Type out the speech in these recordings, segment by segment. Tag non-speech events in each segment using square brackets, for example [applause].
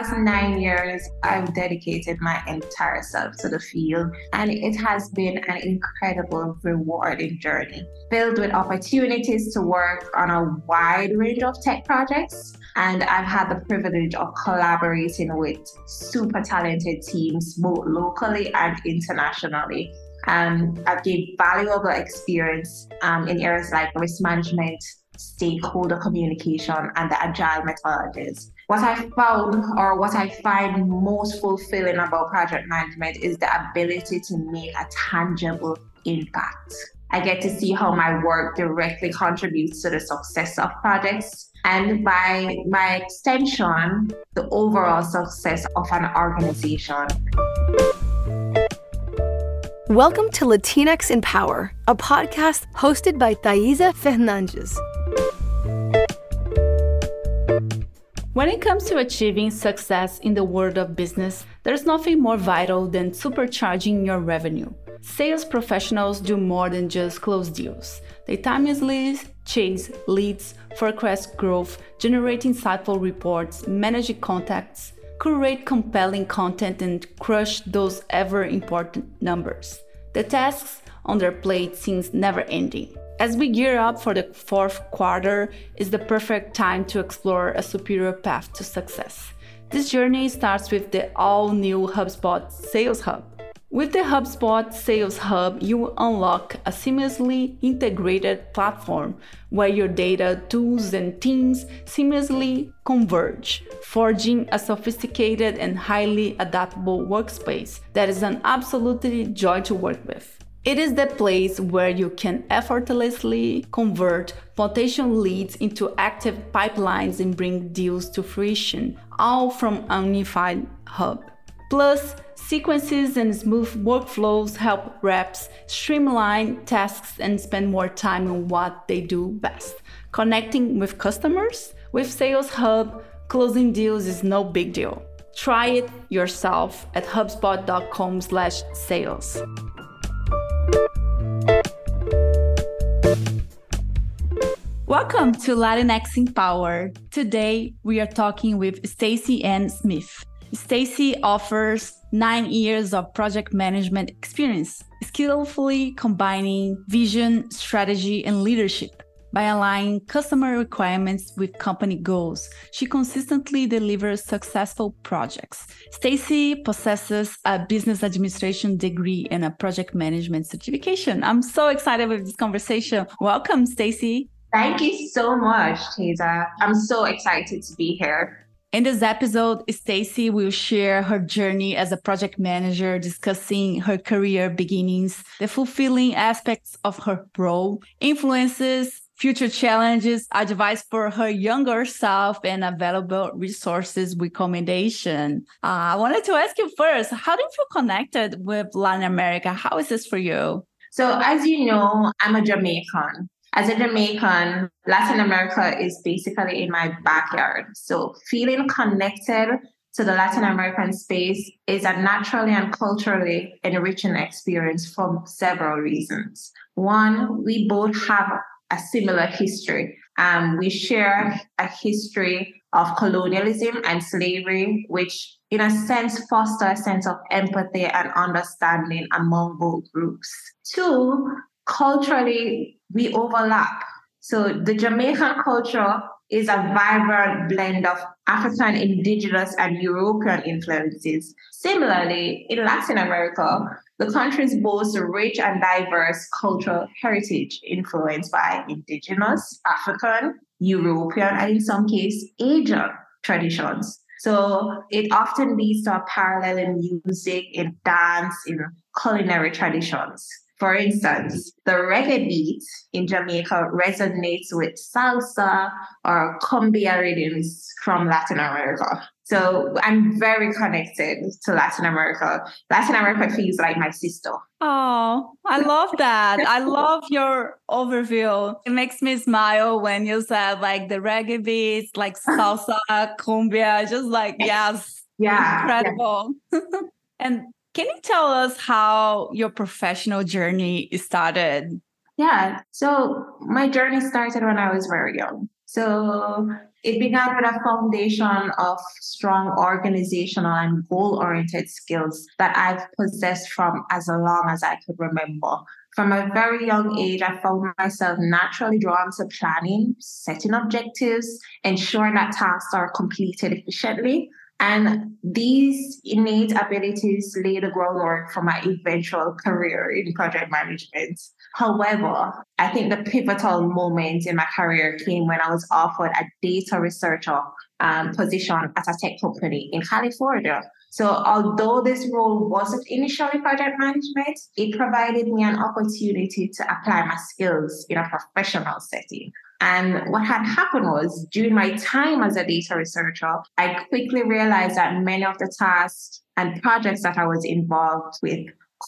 past nine years, I've dedicated my entire self to the field, and it has been an incredible, rewarding journey filled with opportunities to work on a wide range of tech projects. And I've had the privilege of collaborating with super talented teams, both locally and internationally. And I've gained valuable experience um, in areas like risk management, stakeholder communication, and the agile methodologies. What I found or what I find most fulfilling about project management is the ability to make a tangible impact. I get to see how my work directly contributes to the success of projects and by my extension, the overall success of an organization. Welcome to Latinx in Power, a podcast hosted by Thaisa Fernandes. When it comes to achieving success in the world of business, there's nothing more vital than supercharging your revenue. Sales professionals do more than just close deals. They timelessly chase leads, forecast growth, generate insightful reports, manage contacts, create compelling content, and crush those ever important numbers. The tasks on their plate seems never ending. As we gear up for the fourth quarter, is the perfect time to explore a superior path to success. This journey starts with the all new HubSpot Sales Hub. With the HubSpot Sales Hub, you unlock a seamlessly integrated platform where your data, tools, and teams seamlessly converge, forging a sophisticated and highly adaptable workspace that is an absolutely joy to work with. It is the place where you can effortlessly convert potential leads into active pipelines and bring deals to fruition, all from a unified hub. Plus, sequences and smooth workflows help reps streamline tasks and spend more time on what they do best. Connecting with customers with Sales Hub, closing deals is no big deal. Try it yourself at hubspot.com/sales. Welcome to Latinx in Power. Today we are talking with Stacey Ann Smith. Stacey offers nine years of project management experience, skillfully combining vision, strategy, and leadership. By aligning customer requirements with company goals, she consistently delivers successful projects. Stacey possesses a business administration degree and a project management certification. I'm so excited with this conversation. Welcome, Stacey. Thank you so much, Thaisa. I'm so excited to be here. In this episode, Stacey will share her journey as a project manager, discussing her career beginnings, the fulfilling aspects of her role, influences, future challenges, advice for her younger self, and available resources recommendation. Uh, I wanted to ask you first, how do you feel connected with Latin America? How is this for you? So, as you know, I'm a Jamaican. As a Jamaican, Latin America is basically in my backyard. So feeling connected to the Latin American space is a naturally and culturally enriching experience for several reasons. One, we both have a similar history. Um, we share a history of colonialism and slavery, which in a sense foster a sense of empathy and understanding among both groups. Two, culturally, we overlap. So the Jamaican culture is a vibrant blend of African, indigenous, and European influences. Similarly, in Latin America, the countries boast a rich and diverse cultural heritage influenced by indigenous, African, European, and in some cases, Asian traditions. So it often leads to a parallel in music, in dance, in culinary traditions. For instance, the reggae beat in Jamaica resonates with salsa or cumbia rhythms from Latin America. So I'm very connected to Latin America. Latin America feels like my sister. Oh, I love that. I love your overview. It makes me smile when you said like the reggae beats, like salsa, cumbia, just like, [laughs] yes. Yeah. Incredible. Yeah. [laughs] and can you tell us how your professional journey started? Yeah. So my journey started when I was very young. So it began with a foundation of strong organizational and goal oriented skills that I've possessed from as long as I could remember. From a very young age, I found myself naturally drawn to planning, setting objectives, ensuring that tasks are completed efficiently. And these innate abilities lay the groundwork for my eventual career in project management. However, I think the pivotal moment in my career came when I was offered a data researcher um, position at a tech company in California. So, although this role wasn't initially project management, it provided me an opportunity to apply my skills in a professional setting. And what had happened was during my time as a data researcher, I quickly realized that many of the tasks and projects that I was involved with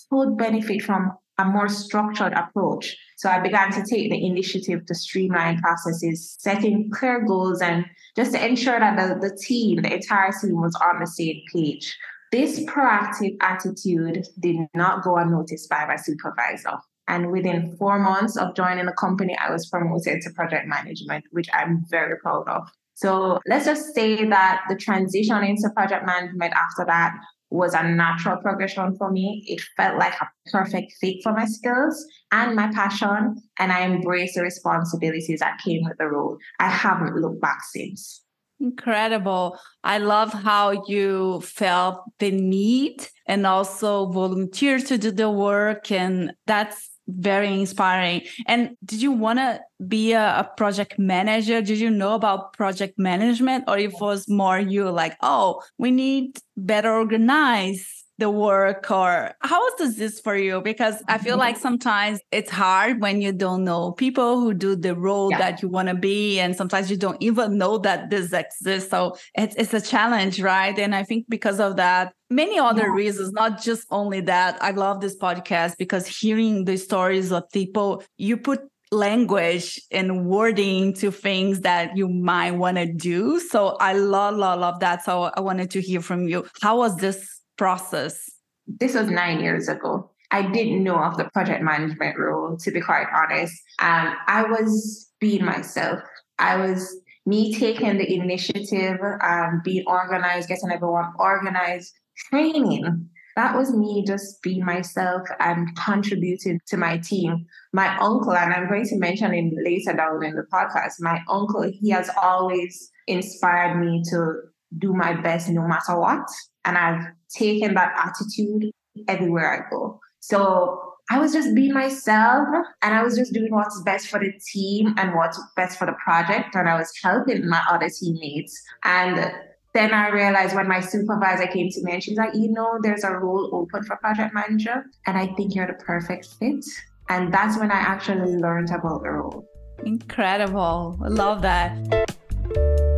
could benefit from a more structured approach. So I began to take the initiative to streamline processes, setting clear goals, and just to ensure that the, the team, the entire team, was on the same page. This proactive attitude did not go unnoticed by my supervisor. And within four months of joining the company, I was promoted to project management, which I'm very proud of. So let's just say that the transition into project management after that was a natural progression for me. It felt like a perfect fit for my skills and my passion, and I embraced the responsibilities that came with the role. I haven't looked back since. Incredible. I love how you felt the need and also volunteered to do the work. And that's very inspiring. And did you want to be a, a, project manager? Did you know about project management, or it was more you like, oh, we need better organize the work or how was this for you? Because i feel mm-hmm. like sometimes it's hard when you don't know people who do the role yeah. that you want to be and sometimes you don't even know that this exists. So it's, it's a challenge right? And i think because of that many other yeah. reasons not just only that i love this podcast because hearing the stories of people you put language and wording to things that you might want to do. So i love love love that. So i wanted to hear from you. How was this process? This was nine years ago. I didn't know of the project management role, to be quite honest. Um, I was being myself. I was me taking the initiative, um, being organized, getting everyone organized, training. That was me just being myself and contributing to my team. My uncle, and I'm going to mention him later down in the podcast, my uncle, he has always inspired me to do my best no matter what. And I've taken that attitude everywhere I go. So I was just being myself and I was just doing what's best for the team and what's best for the project. And I was helping my other teammates. And then I realized when my supervisor came to me and she's like, you know, there's a role open for project manager. And I think you're the perfect fit. And that's when I actually learned about the role. Incredible. I love that.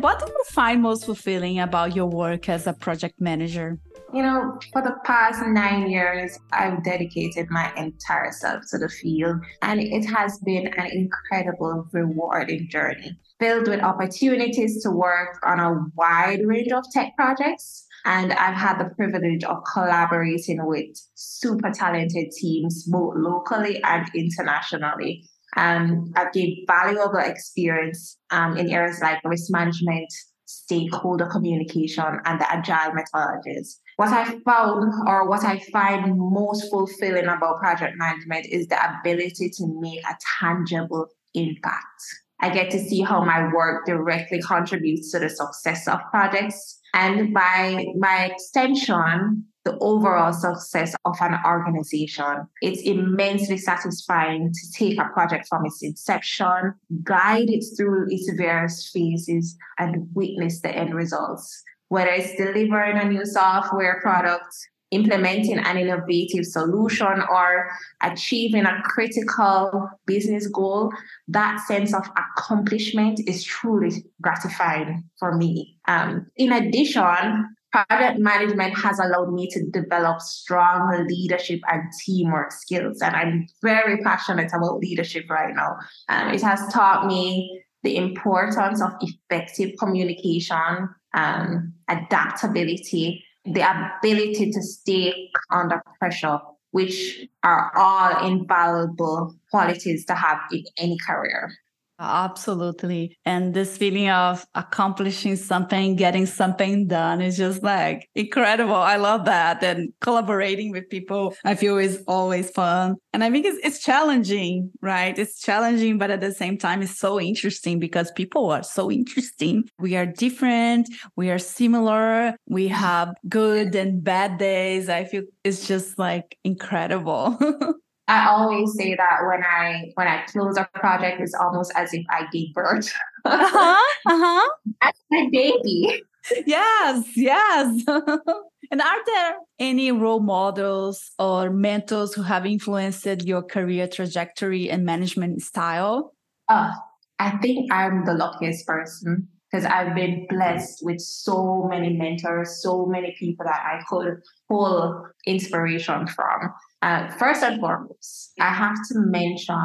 What do you find most fulfilling about your work as a project manager? You know, for the past nine years, I've dedicated my entire self to the field, and it has been an incredible, rewarding journey filled with opportunities to work on a wide range of tech projects. And I've had the privilege of collaborating with super talented teams, both locally and internationally. Um, I've gained valuable experience um, in areas like risk management, stakeholder communication, and the agile methodologies. What I found or what I find most fulfilling about project management is the ability to make a tangible impact. I get to see how my work directly contributes to the success of projects. And by my extension, the overall success of an organization. It's immensely satisfying to take a project from its inception, guide it through its various phases, and witness the end results. Whether it's delivering a new software product, implementing an innovative solution, or achieving a critical business goal, that sense of accomplishment is truly gratifying for me. Um, in addition, project management has allowed me to develop strong leadership and teamwork skills. And I'm very passionate about leadership right now. Um, it has taught me the importance of effective communication, um, adaptability, the ability to stay under pressure which are all invaluable qualities to have in any career. Absolutely. And this feeling of accomplishing something, getting something done is just like incredible. I love that. And collaborating with people, I feel is always fun. And I think it's, it's challenging, right? It's challenging, but at the same time, it's so interesting because people are so interesting. We are different. We are similar. We have good and bad days. I feel it's just like incredible. [laughs] I always say that when I when I close a project, it's almost as if I gave birth. [laughs] uh-huh. Uh-huh. That's my baby. Yes, yes. [laughs] and are there any role models or mentors who have influenced your career trajectory and management style? Uh, I think I'm the luckiest person because I've been blessed with so many mentors, so many people that I could pull inspiration from. Uh, first and foremost, I have to mention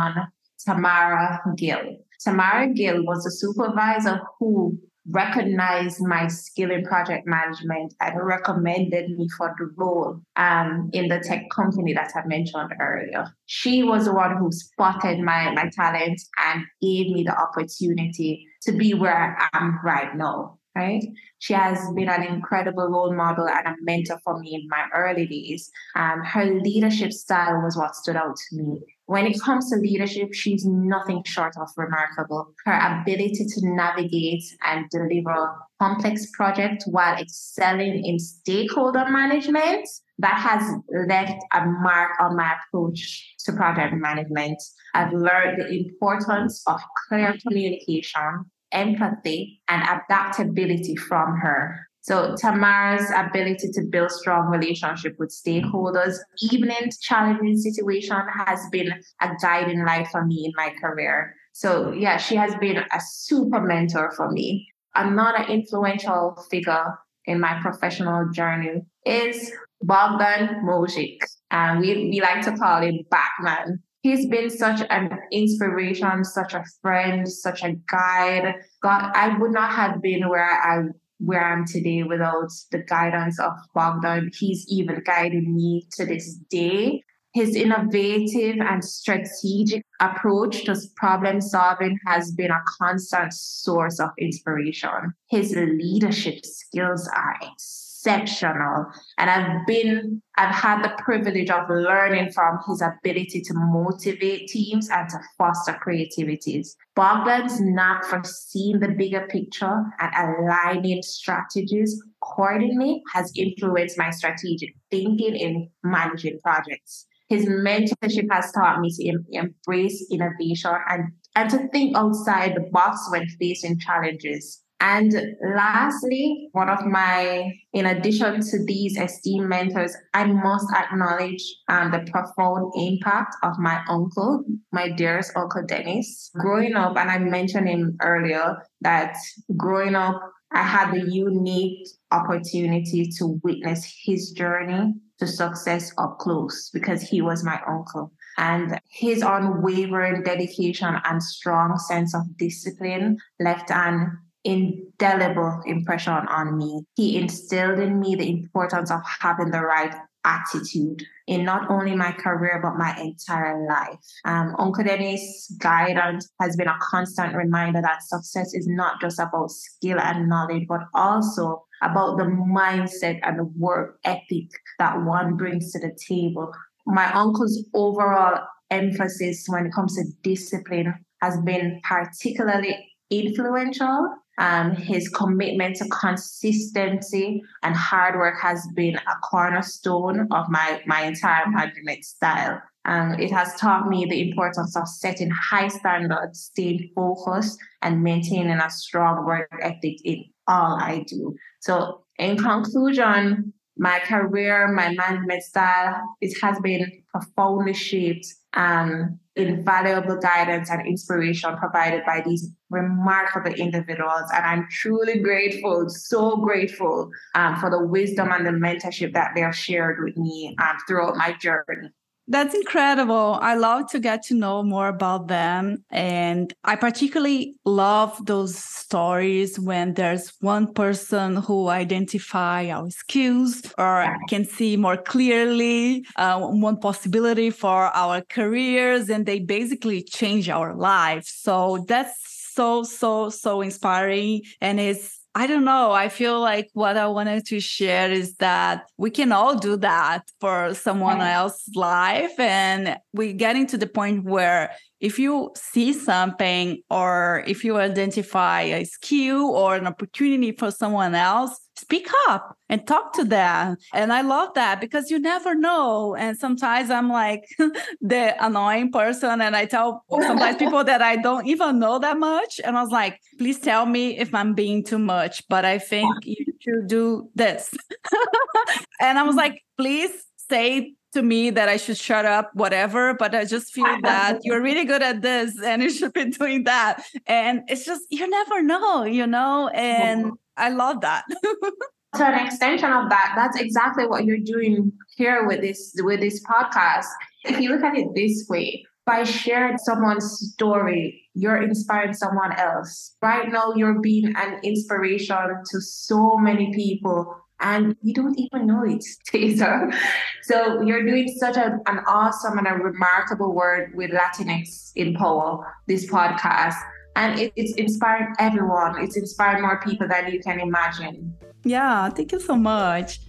Tamara Gill. Tamara Gill was a supervisor who recognized my skill in project management and recommended me for the role um, in the tech company that I mentioned earlier. She was the one who spotted my, my talent and gave me the opportunity to be where I am right now right? She has been an incredible role model and a mentor for me in my early days. Um, her leadership style was what stood out to me. When it comes to leadership, she's nothing short of remarkable. Her ability to navigate and deliver complex projects while excelling in stakeholder management, that has left a mark on my approach to project management. I've learned the importance of clear communication, empathy, and adaptability from her. So Tamara's ability to build strong relationship with stakeholders, even in challenging situation, has been a guiding light for me in my career. So yeah, she has been a super mentor for me. Another influential figure in my professional journey is Bogdan Mojic. And we, we like to call him Batman he's been such an inspiration, such a friend, such a guide. God, I would not have been where I where I'm today without the guidance of Bogdan. He's even guiding me to this day. His innovative and strategic approach to problem solving has been a constant source of inspiration. His leadership skills are exceptional. And I've been, I've had the privilege of learning from his ability to motivate teams and to foster creativities. Bogdan's knack for seeing the bigger picture and aligning strategies accordingly has influenced my strategic thinking in managing projects. His mentorship has taught me to embrace innovation and, and to think outside the box when facing challenges. And lastly, one of my, in addition to these esteemed mentors, I must acknowledge um, the profound impact of my uncle, my dearest uncle Dennis. Growing up, and I mentioned him earlier, that growing up, I had the unique opportunity to witness his journey to success up close because he was my uncle. And his unwavering dedication and strong sense of discipline left an indelible impression on me. He instilled in me the importance of having the right attitude in not only my career but my entire life. Um, Uncle Dennis' guidance has been a constant reminder that success is not just about skill and knowledge, but also about the mindset and the work ethic that one brings to the table. My uncle's overall emphasis when it comes to discipline has been particularly influential um, his commitment to consistency and hard work has been a cornerstone of my, my entire management style. Um, it has taught me the importance of setting high standards, staying focused, and maintaining a strong work ethic in all I do. So, in conclusion, my career, my management style, it has been profoundly shaped um, invaluable guidance and inspiration provided by these remarkable individuals. And I'm truly grateful, so grateful um, for the wisdom and the mentorship that they have shared with me um, throughout my journey. That's incredible. I love to get to know more about them. And I particularly love those stories when there's one person who identify our skills or can see more clearly uh, one possibility for our careers and they basically change our lives. So that's so, so, so inspiring. And it's I don't know. I feel like what I wanted to share is that we can all do that for someone else's life. And we're getting to the point where if you see something or if you identify a skill or an opportunity for someone else, speak up and talk to them. And I love that because you never know. And sometimes I'm like [laughs] the annoying person and I tell sometimes [laughs] people that I don't even know that much. And I was like, please tell me if I'm being too much, but I think you should do this. [laughs] and I was mm-hmm. like, please say to me that I should shut up, whatever. But I just feel [laughs] that you're really good at this [laughs] and you should be doing that. And it's just, you never know, you know? And I love that. [laughs] to an extension of that, that's exactly what you're doing here with this with this podcast. If you look at it this way, by sharing someone's story, you're inspiring someone else. Right now, you're being an inspiration to so many people, and you don't even know it, [laughs] Thaisa. So you're doing such a, an awesome and a remarkable work with Latinx in Power, this podcast and it, it's inspiring everyone. It's inspiring more people than you can imagine. Yeah, thank you so much.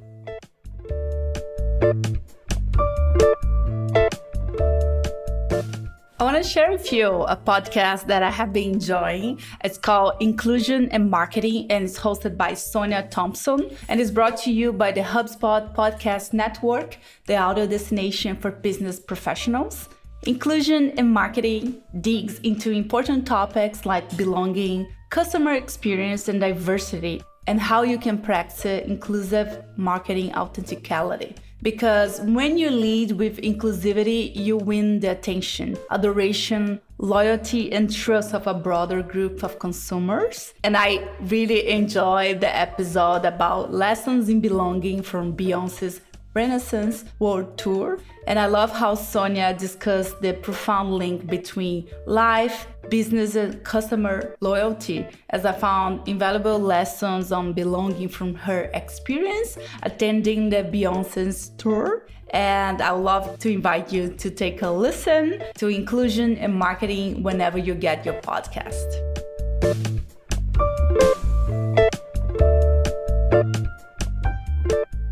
I want to share with you a podcast that I have been enjoying. It's called Inclusion and Marketing, and it's hosted by Sonia Thompson, and it's brought to you by the HubSpot Podcast Network, the audio destination for business professionals. Inclusion and marketing digs into important topics like belonging, customer experience, and diversity, and how you can practice inclusive marketing authenticality. Because when you lead with inclusivity, you win the attention, adoration, loyalty, and trust of a broader group of consumers. And I really enjoyed the episode about lessons in belonging from Beyonce's Renaissance World Tour. And I love how Sonia discussed the profound link between life, business, and customer loyalty, as I found invaluable lessons on belonging from her experience attending the Beyonce's tour. And I would love to invite you to take a listen to inclusion and marketing whenever you get your podcast.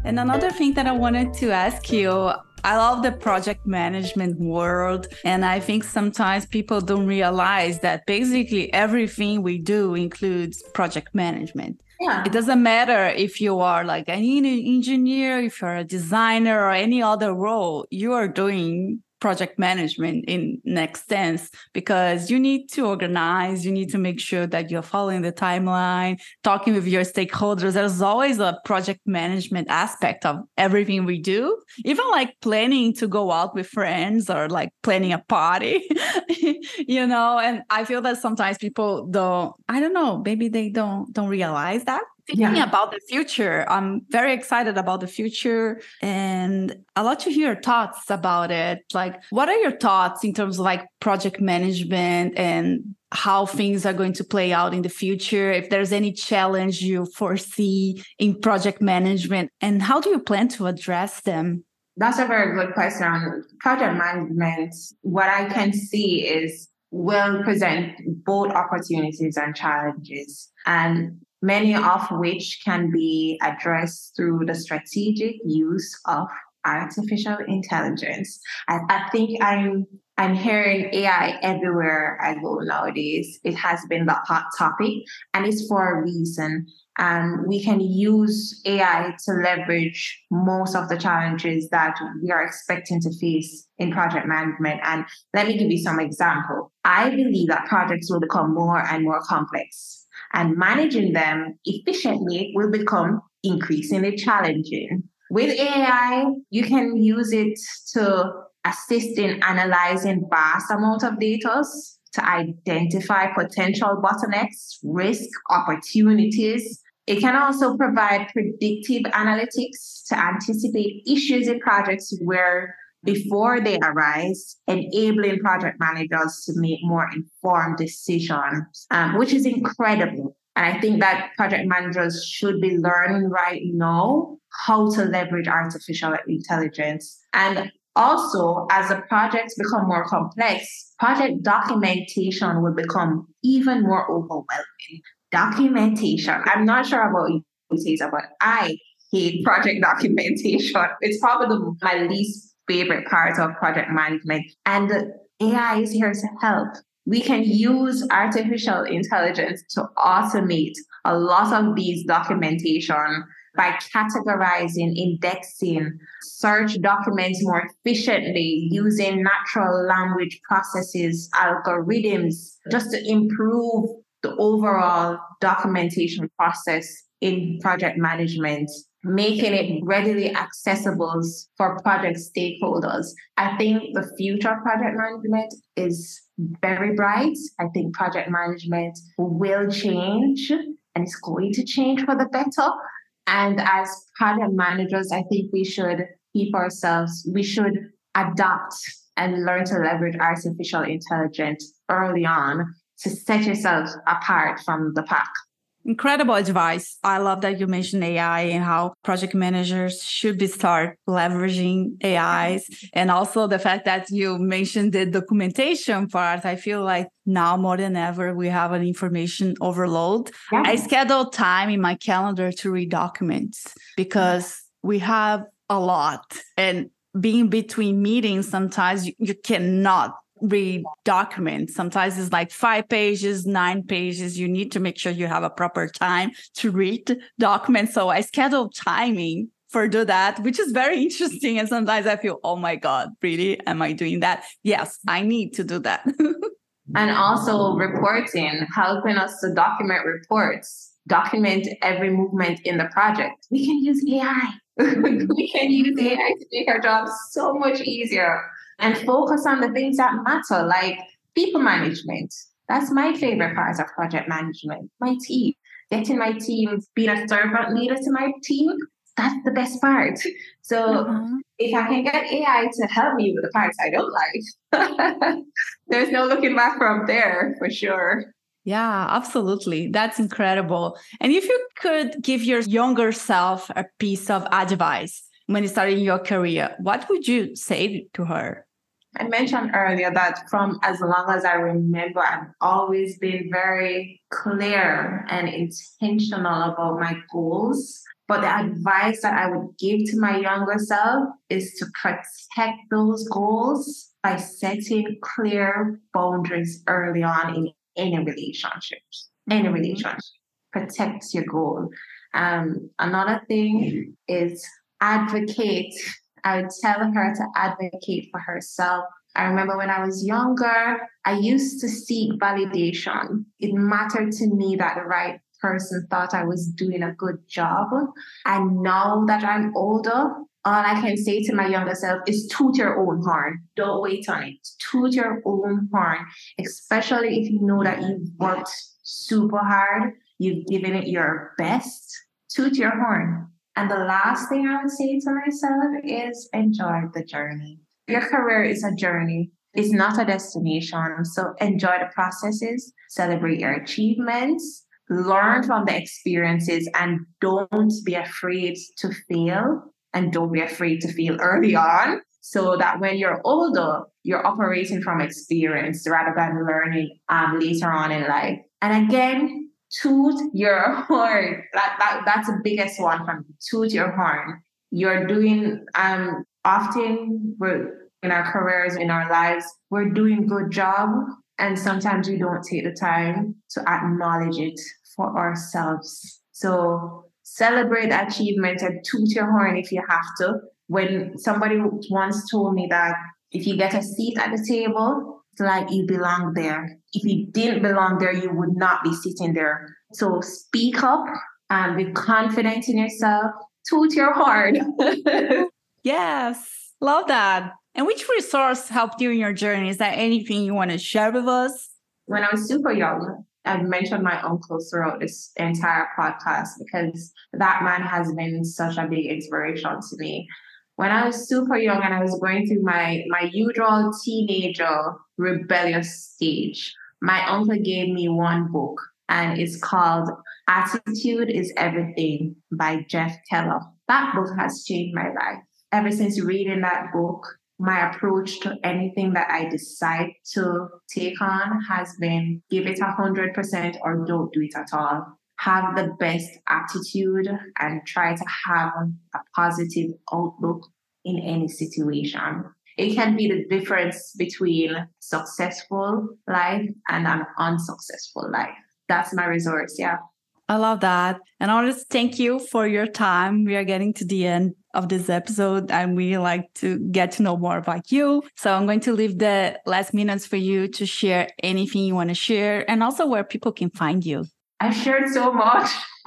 And another thing that I wanted to ask you I love the project management world. And I think sometimes people don't realize that basically everything we do includes project management. Yeah. It doesn't matter if you are like an engineer, if you're a designer or any other role, you are doing project management in next sense because you need to organize you need to make sure that you're following the timeline talking with your stakeholders. There's always a project management aspect of everything we do. Even like planning to go out with friends or like planning a party [laughs] you know and i feel that sometimes people don't i don't know maybe they don't don't realize that thinking yeah. about the future. I'm very excited about the future and I'd love to hear your thoughts about it. Like, what are your thoughts in terms of like project management and how things are going to play out in the future? If there's any challenge you foresee in project management and how do you plan to address them? That's a very good question. Project management, what I can see is will present both opportunities and challenges. And many mm-hmm. of which can be addressed through the strategic use of artificial intelligence. I, I think I'm I'm hearing AI everywhere I go nowadays. It has been the hot topic and it's for a reason. And we can use AI to leverage most of the challenges that we are expecting to face in project management. And let me give you some example. I believe that projects will become more and more complex and managing them efficiently will become increasingly challenging. With AI, you can use it to assist in analyzing vast amount of data to identify potential bottlenecks, risk, opportunities. It can also provide predictive analytics to anticipate issues in projects where before they arise, enabling project managers to make more informed decisions, um, which is incredible. And I think that project managers should be learning right now how to leverage artificial intelligence. And also, as the projects become more complex, project documentation will become even more overwhelming. Documentation. I'm not sure about you, Thaisa, but I hate project [laughs] documentation. It's probably my least favorite part of project management. And AI is here to help. We can use artificial intelligence to automate a lot of these documentation by categorizing, indexing, search documents more efficiently using natural language processes, algorithms, just to improve the overall documentation process in project management making it readily accessible for project stakeholders. I think the future of project management is very bright. I think project management will change and it's going to change for the better. And as project managers, I think we should keep ourselves, we should adapt and learn to leverage artificial intelligence early on to set yourself apart from the pack. Incredible advice. I love that you mentioned AI and how project managers should be start leveraging AIs. And also the fact that you mentioned the documentation part. I feel like now more than ever, we have an information overload. Yeah. I schedule time in my calendar to read documents because we have a lot. And being between meetings, sometimes you, you cannot read documents. Sometimes it's like five pages, nine pages. You need to make sure you have a proper time to read documents. So I schedule timing for do that, which is very interesting. And sometimes I feel, oh my God, really? Am I doing that? Yes, I need to do that. [laughs] and also reporting, helping us to document reports, document every movement in the project. We can use AI. [laughs] we can use AI to make our jobs so much easier and focus on the things that matter, like people management. That's my favorite part of project management. My team, getting my team, being a servant leader to my team, that's the best part. So mm-hmm. if I can get AI to help me with the parts I don't like, [laughs] there's no looking back from there for sure. Yeah, absolutely. That's incredible. And if you could give your younger self a piece of advice when you started your career, what would you say to her? I mentioned earlier that from as long as I remember, I've always been very clear and intentional about my goals. But the advice that I would give to my younger self is to protect those goals by setting clear boundaries early on in any relationships. Any mm-hmm. relationship protects your goal. Um, another thing is advocate I would tell her to advocate for herself. I remember when I was younger, I used to seek validation. It mattered to me that the right person thought I was doing a good job. And now that I'm older, all I can say to my younger self is toot your own horn. Don't wait on it. Toot your own horn, especially if you know that you've worked super hard, you've given it your best. Toot your horn. And the last thing I would say to myself is enjoy the journey. Your career is a journey. It's not a destination. So enjoy the processes, celebrate your achievements, learn from the experiences, and don't be afraid to fail and don't be afraid to fail early on so that when you're older, you're operating from experience rather than learning um, later on in life. And again, toot your [laughs] horn. That, that that's the biggest one from toot your horn. You're doing um often we're in our careers, in our lives, we're doing good job. And sometimes we don't take the time to acknowledge it for ourselves. So celebrate achievement and toot your horn if you have to. When somebody once told me that if you get a seat at the table, like you belong there. If you didn't belong there, you would not be sitting there. So speak up and be confident in yourself. Toot your horn. [laughs] yes, love that. And which resource helped you in your journey? Is there anything you want to share with us? When I was super young, I've mentioned my uncle throughout this entire podcast because that man has been such a big inspiration to me. When I was super young and I was going through my, my usual teenager rebellious stage, my uncle gave me one book and it's called Attitude is Everything by Jeff Keller. That book has changed my life. Ever since reading that book, my approach to anything that I decide to take on has been give it a hundred percent or don't do it at all. Have the best attitude and try to have a positive outlook in any situation. It can be the difference between successful life and an unsuccessful life. That's my resource. Yeah. I love that. And I want to thank you for your time. We are getting to the end of this episode and we like to get to know more about you. So I'm going to leave the last minutes for you to share anything you want to share and also where people can find you. I shared so much. [laughs]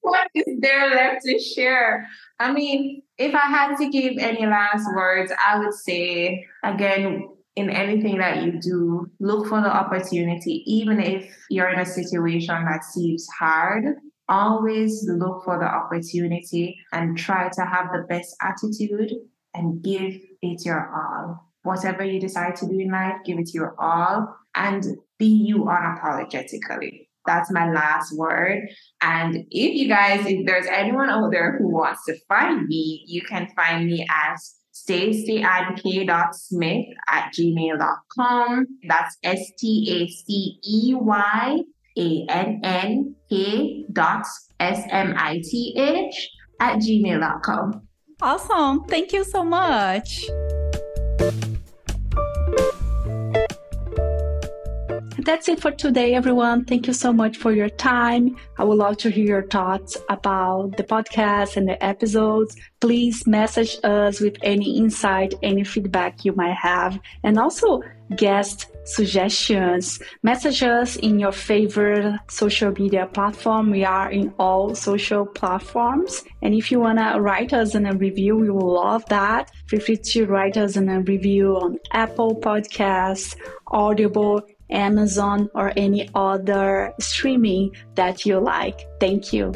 what is there left to share? I mean, if I had to give any last words, I would say again, in anything that you do, look for the opportunity, even if you're in a situation that seems hard. Always look for the opportunity and try to have the best attitude and give it your all. Whatever you decide to do in life, give it your all and be you unapologetically. That's my last word. And if you guys, if there's anyone out there who wants to find me, you can find me as staceyannk.smith at gmail.com. That's S T A C E Y A N N K dot S M I T H at gmail.com. Awesome. Thank you so much. That's it for today, everyone. Thank you so much for your time. I would love to hear your thoughts about the podcast and the episodes. Please message us with any insight, any feedback you might have, and also guest suggestions. Message us in your favorite social media platform. We are in all social platforms. And if you want to write us in a review, we will love that. Feel free to write us in a review on Apple Podcasts, Audible, Amazon, or any other streaming that you like. Thank you.